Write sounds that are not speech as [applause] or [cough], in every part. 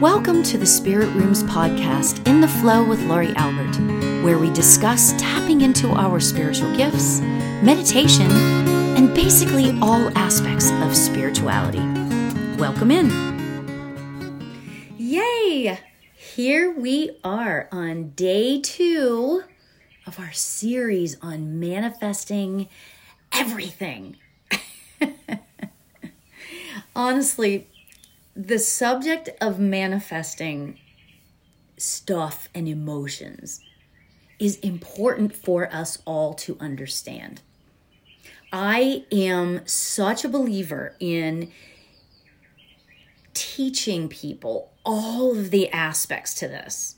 Welcome to the Spirit Rooms podcast, In the Flow with Laurie Albert, where we discuss tapping into our spiritual gifts, meditation, and basically all aspects of spirituality. Welcome in. Yay! Here we are on day two of our series on manifesting everything. [laughs] Honestly, the subject of manifesting stuff and emotions is important for us all to understand. I am such a believer in teaching people all of the aspects to this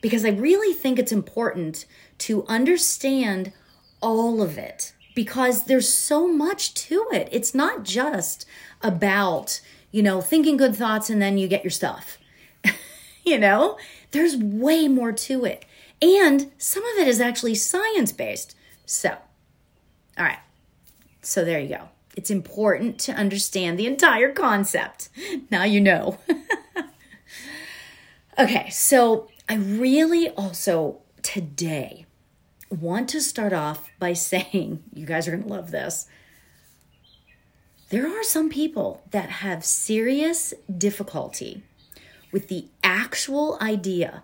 because I really think it's important to understand all of it because there's so much to it. It's not just about you know, thinking good thoughts and then you get your stuff. [laughs] you know, there's way more to it. And some of it is actually science based. So, all right. So there you go. It's important to understand the entire concept. [laughs] Now you know. [laughs] okay, so I really also today want to start off by saying, you guys are going to love this there are some people that have serious difficulty with the actual idea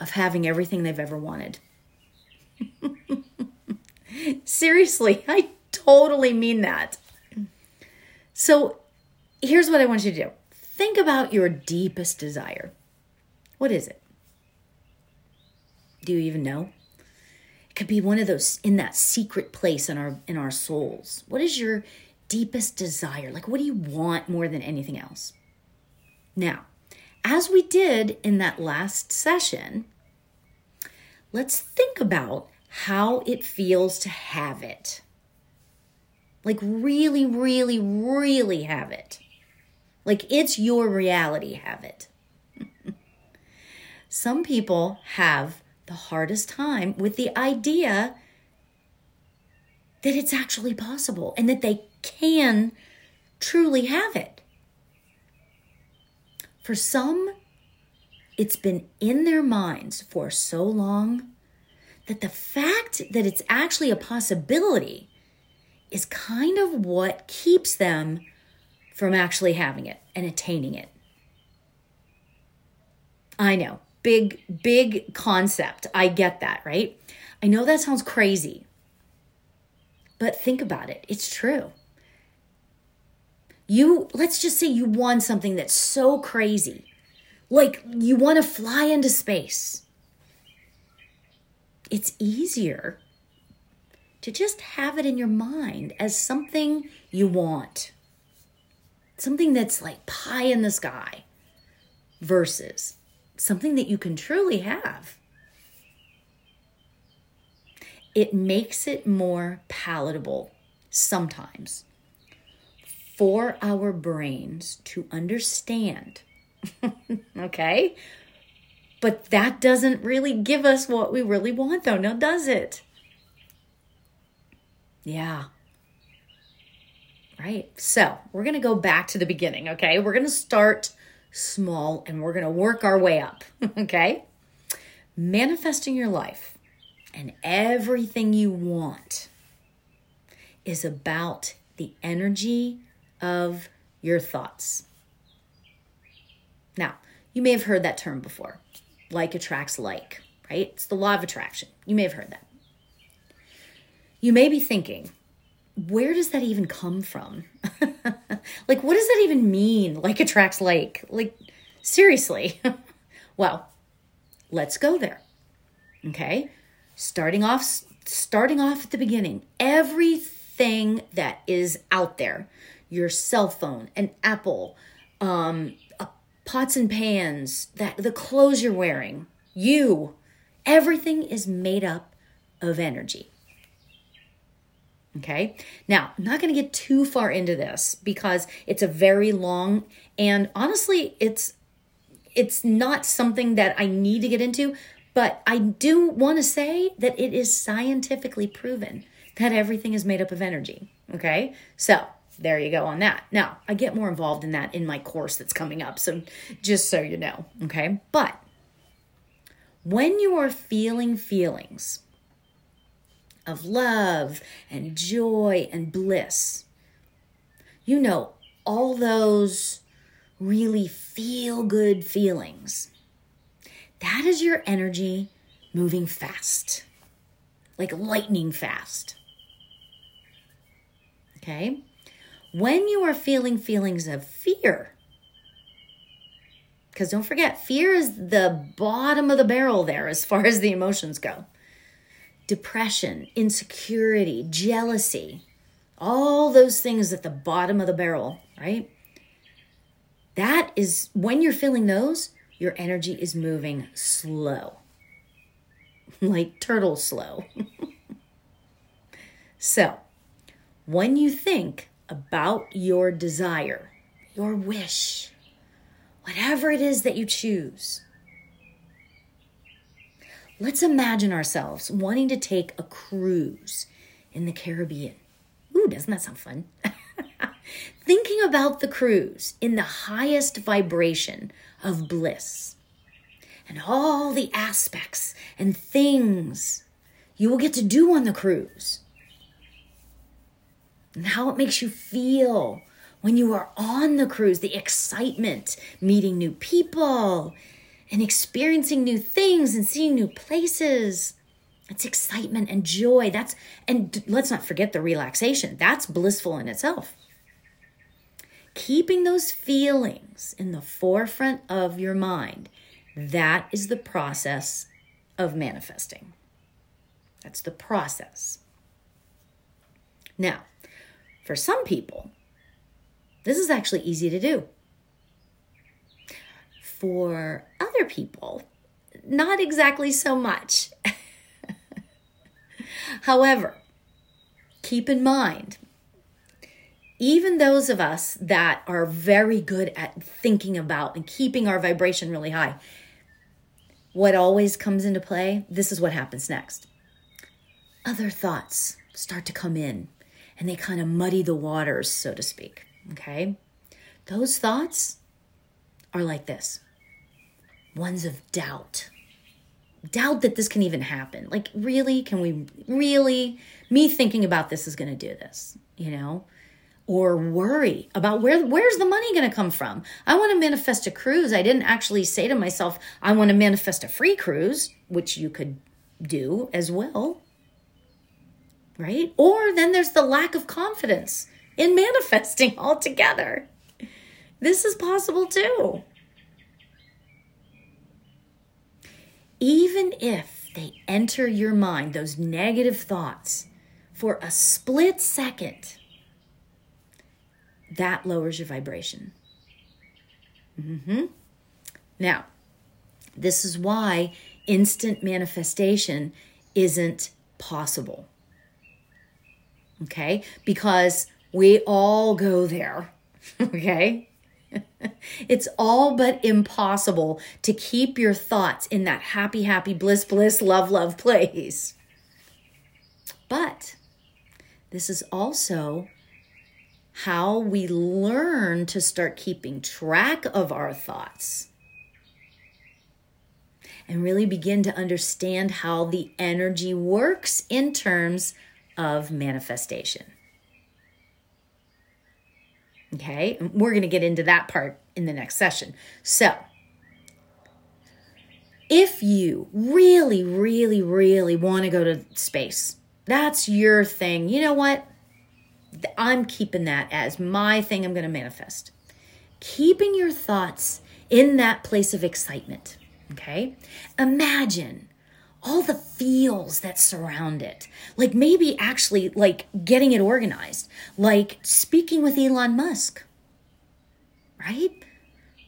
of having everything they've ever wanted. [laughs] Seriously, I totally mean that. So here's what I want you to do think about your deepest desire. What is it? Do you even know? It could be one of those in that secret place in our in our souls. What is your deepest desire? Like, what do you want more than anything else? Now, as we did in that last session, let's think about how it feels to have it. Like, really, really, really have it. Like, it's your reality, have it. [laughs] Some people have the hardest time with the idea that it's actually possible and that they can truly have it. For some, it's been in their minds for so long that the fact that it's actually a possibility is kind of what keeps them from actually having it and attaining it. I know, big, big concept. I get that, right? I know that sounds crazy, but think about it. It's true you let's just say you want something that's so crazy. Like you want to fly into space. It's easier to just have it in your mind as something you want. Something that's like pie in the sky versus something that you can truly have. It makes it more palatable sometimes for our brains to understand. [laughs] okay? But that doesn't really give us what we really want, though, now does it? Yeah. Right. So we're going to go back to the beginning, okay? We're going to start small and we're going to work our way up, [laughs] okay? Manifesting your life and everything you want is about the energy of your thoughts. Now, you may have heard that term before like attracts like, right? It's the law of attraction. You may have heard that. You may be thinking, where does that even come from? [laughs] like, what does that even mean? Like attracts like? Like, seriously. [laughs] well, let's go there. Okay? Starting off starting off at the beginning. Everything that is out there your cell phone, an apple, um, pots and pans, that the clothes you're wearing, you, everything is made up of energy. Okay. Now, I'm not going to get too far into this because it's a very long and honestly, it's it's not something that I need to get into, but I do want to say that it is scientifically proven that everything is made up of energy. Okay. So there you go on that. Now, I get more involved in that in my course that's coming up. So just so you know, okay? But when you are feeling feelings of love and joy and bliss, you know, all those really feel good feelings, that is your energy moving fast, like lightning fast. Okay? When you are feeling feelings of fear, because don't forget, fear is the bottom of the barrel there as far as the emotions go. Depression, insecurity, jealousy, all those things at the bottom of the barrel, right? That is when you're feeling those, your energy is moving slow, [laughs] like turtle slow. [laughs] so, when you think about your desire, your wish, whatever it is that you choose, let's imagine ourselves wanting to take a cruise in the Caribbean. Ooh, doesn't that sound fun? [laughs] Thinking about the cruise in the highest vibration of bliss and all the aspects and things you will get to do on the cruise and how it makes you feel when you are on the cruise, the excitement, meeting new people and experiencing new things and seeing new places. It's excitement and joy. That's, and let's not forget the relaxation. That's blissful in itself. Keeping those feelings in the forefront of your mind, that is the process of manifesting. That's the process. Now, for some people, this is actually easy to do. For other people, not exactly so much. [laughs] However, keep in mind, even those of us that are very good at thinking about and keeping our vibration really high, what always comes into play, this is what happens next. Other thoughts start to come in and they kind of muddy the waters, so to speak. Okay? Those thoughts are like this ones of doubt. Doubt that this can even happen. Like, really? Can we really? Me thinking about this is going to do this, you know? Or worry about where where's the money going to come from? I want to manifest a cruise. I didn't actually say to myself, I want to manifest a free cruise, which you could do as well right? Or then there's the lack of confidence in [laughs] manifesting altogether. This is possible too. Even if they enter your mind, those negative thoughts, for a split second, that lowers your vibration. Mm-hmm. Now, this is why instant manifestation isn't possible okay? Because we all go there, [laughs] okay? [laughs] it's all but impossible to keep your thoughts in that happy, happy, bliss, bliss, love, love place. But this is also how we learn to start keeping track of our thoughts and really begin to understand how the energy works in terms of manifestation. Okay, we're going to get into that part in the next session. So, if you really, really, really want to go to space, that's your thing. You know what? I'm keeping that as my thing I'm going to manifest. Keeping your thoughts in that place of excitement. Okay? Imagine all the feels that surround it. Like maybe actually like getting it organized, like speaking with Elon Musk. Right?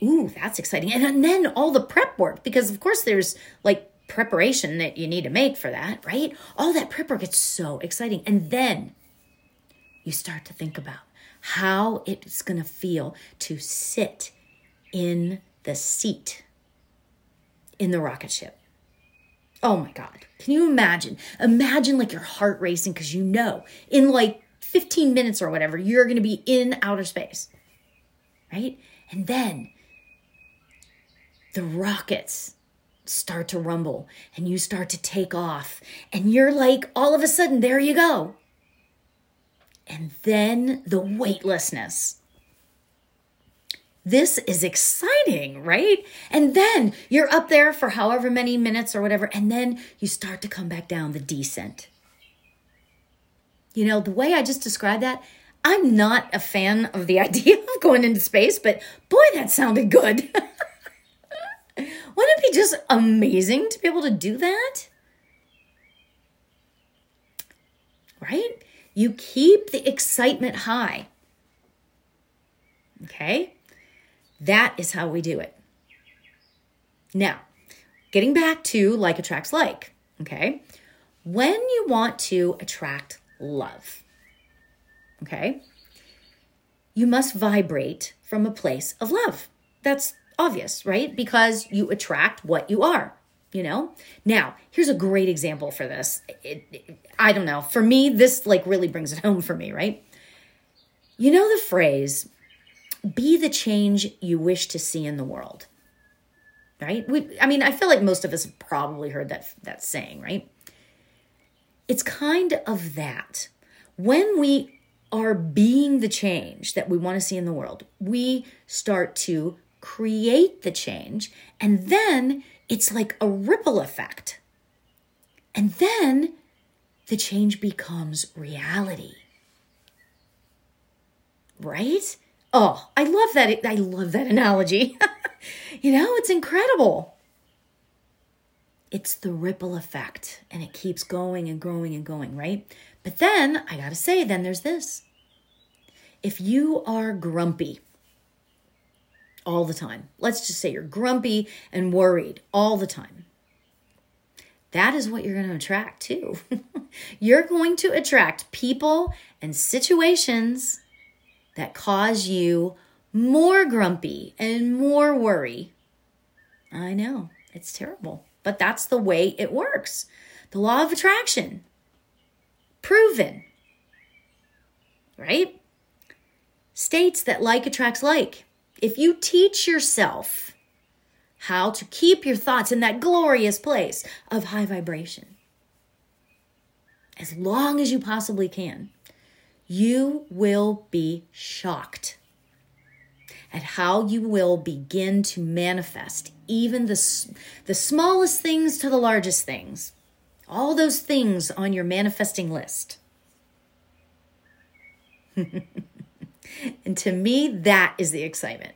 Ooh, that's exciting. And then all the prep work, because of course there's like preparation that you need to make for that, right? All that prep work, it's so exciting. And then you start to think about how it's going to feel to sit in the seat in the rocket ship Oh my God. Can you imagine? Imagine like your heart racing because you know in like 15 minutes or whatever, you're going to be in outer space. Right? And then the rockets start to rumble and you start to take off. And you're like, all of a sudden, there you go. And then the weightlessness. This is exciting, right? And then you're up there for however many minutes or whatever, and then you start to come back down the descent. You know, the way I just described that, I'm not a fan of the [laughs] idea of going into space, but boy, that sounded good. [laughs] Wouldn't it be just amazing to be able to do that? Right? You keep the excitement high. Okay? That is how we do it. Now, getting back to like attracts like, okay? When you want to attract love, okay, you must vibrate from a place of love. That's obvious, right? Because you attract what you are, you know? Now, here's a great example for this. It, it, I don't know. For me, this like really brings it home for me, right? You know the phrase, be the change you wish to see in the world. Right? We I mean, I feel like most of us have probably heard that that saying, right? It's kind of that. When we are being the change that we want to see in the world, we start to create the change, and then it's like a ripple effect. And then the change becomes reality. Right? Oh, I love that. I love that analogy. [laughs] you know, it's incredible. It's the ripple effect and it keeps going and growing and going, right? But then I got to say, then there's this. If you are grumpy, all the time. Let's just say you're grumpy and worried all the time. That is what you're going to attract too. [laughs] you're going to attract people and situations that cause you more grumpy and more worry. I know, it's terrible, but that's the way it works. The law of attraction. Proven. Right? States that like attracts like if you teach yourself how to keep your thoughts in that glorious place of high vibration, as long as you possibly can, you will be shocked at how you will begin to manifest even the, the smallest things to the largest things. All those things on your manifesting list. [laughs] And to me, that is the excitement,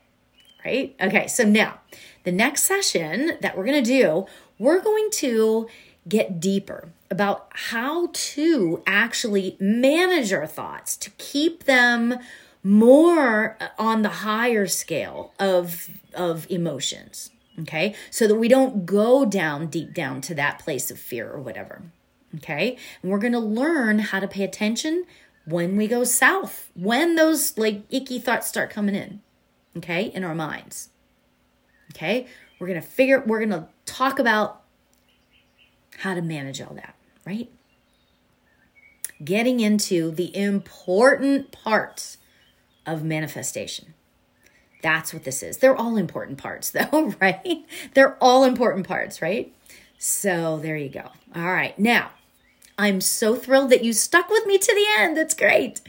right? Okay, so now the next session that we're going to do, we're going to get deeper about how to actually manage our thoughts to keep them more uh, on the higher scale of of emotions okay so that we don't go down deep down to that place of fear or whatever okay and we're going to learn how to pay attention when we go south, when those like icky thoughts start coming in, okay, in our minds. Okay, we're gonna figure, we're gonna talk about how to manage all that, right? Getting into the important parts of manifestation. That's what this is. They're all important parts, [laughs] though, right? They're all important parts, right? So there you go. All right. Now, I'm so thrilled that you stuck with me to the end. That's great.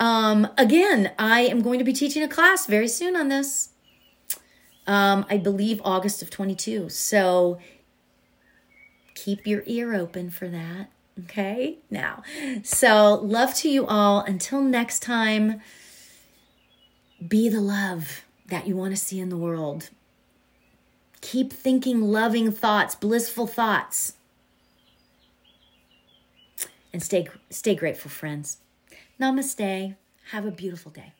Um, again, I am going to be teaching a class very soon on this. Um, I believe August of 22. So keep your ear open for that. Okay. Now, so love to you all. Until next time, be the love that you want to see in the world. Keep thinking loving thoughts, blissful thoughts and stay stay grateful, friends. Namaste. Have a beautiful day.